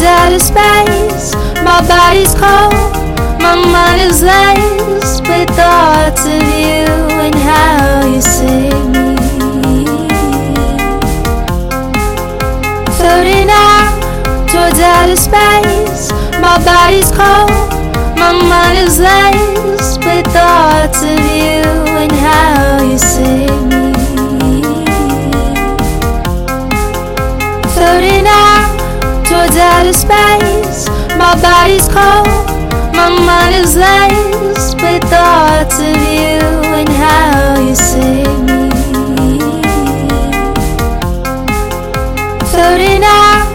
out of space. My body's cold, my mind is laced with thoughts of you and how you sing me. Floating out towards outer space. My body's cold, my mind is laced. space. My body's cold, my mind is laced with thoughts of you and how you sing. Floating out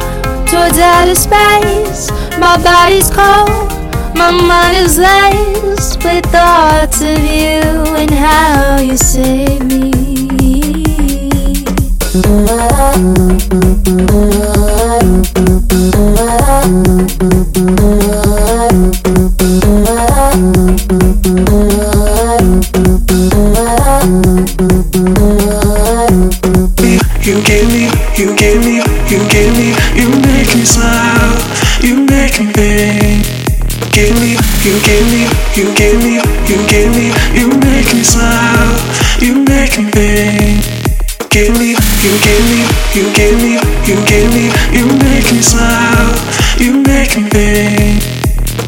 towards outer space. My body's cold, my mind is laced with thoughts of you and how you save me. give me, you give me, you give me, you give me, you make me smile, you make me think. Give me, you give me, you give me, you give me, you make me smile, you make me think.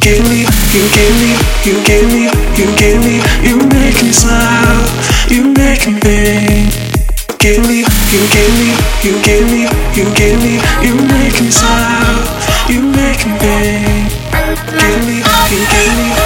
Give me, you give me, you give me, you give me, you make me smile, you make me think. Give me, you give me, you give me, you give me, you make me smile, you make me. Give me, give me, give me.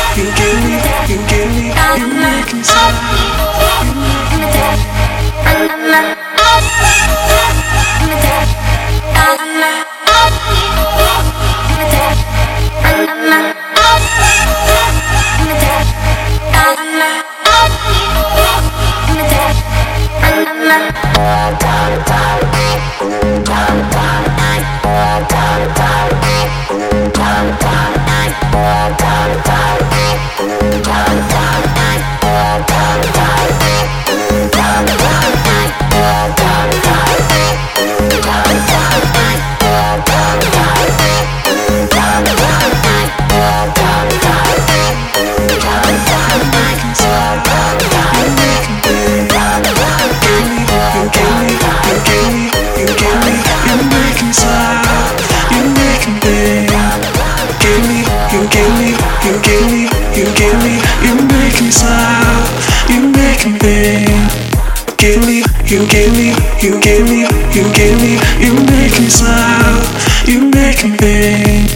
You give me, you give me, you give me, you make me smile, you make me think.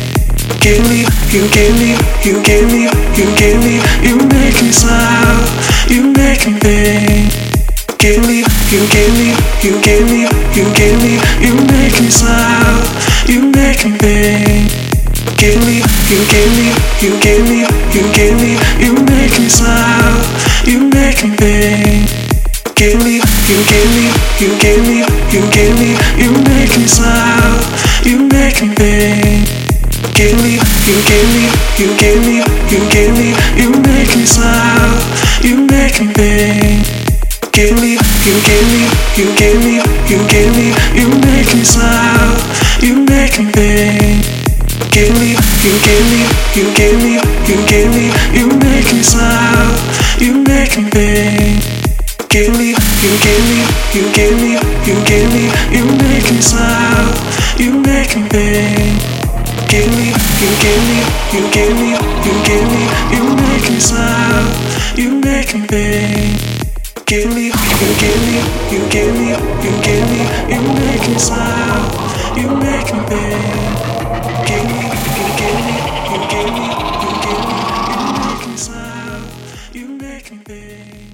Give me, you give me, you give me, you give me, you make me smile, you make me think. Give me, you give me, you give me, you give me, you make me smile, you make me think. Give me, you give me, you give me, you give me, you make me smile, you make me think. Give me, you give me, you give me, you give me, you make me smile, you make me think. Give me, you give me, you give me, you give me, you make me smile, you make me think. Give me, you give me, you give me, you give me, you make me smile, you make me think. Give me, you give me, you give me, you give me, you make me smile, you make me think. Give me, you give me, you give me, you give me, you make me smile, you make me think. Give me, you give me, you give me, you give me, you make me smile, you make me think. Give me, you give me, you give me, you give me, you make me smile, you make me think. Give me, you give me, you give me, you give me, you make me smile, you make me.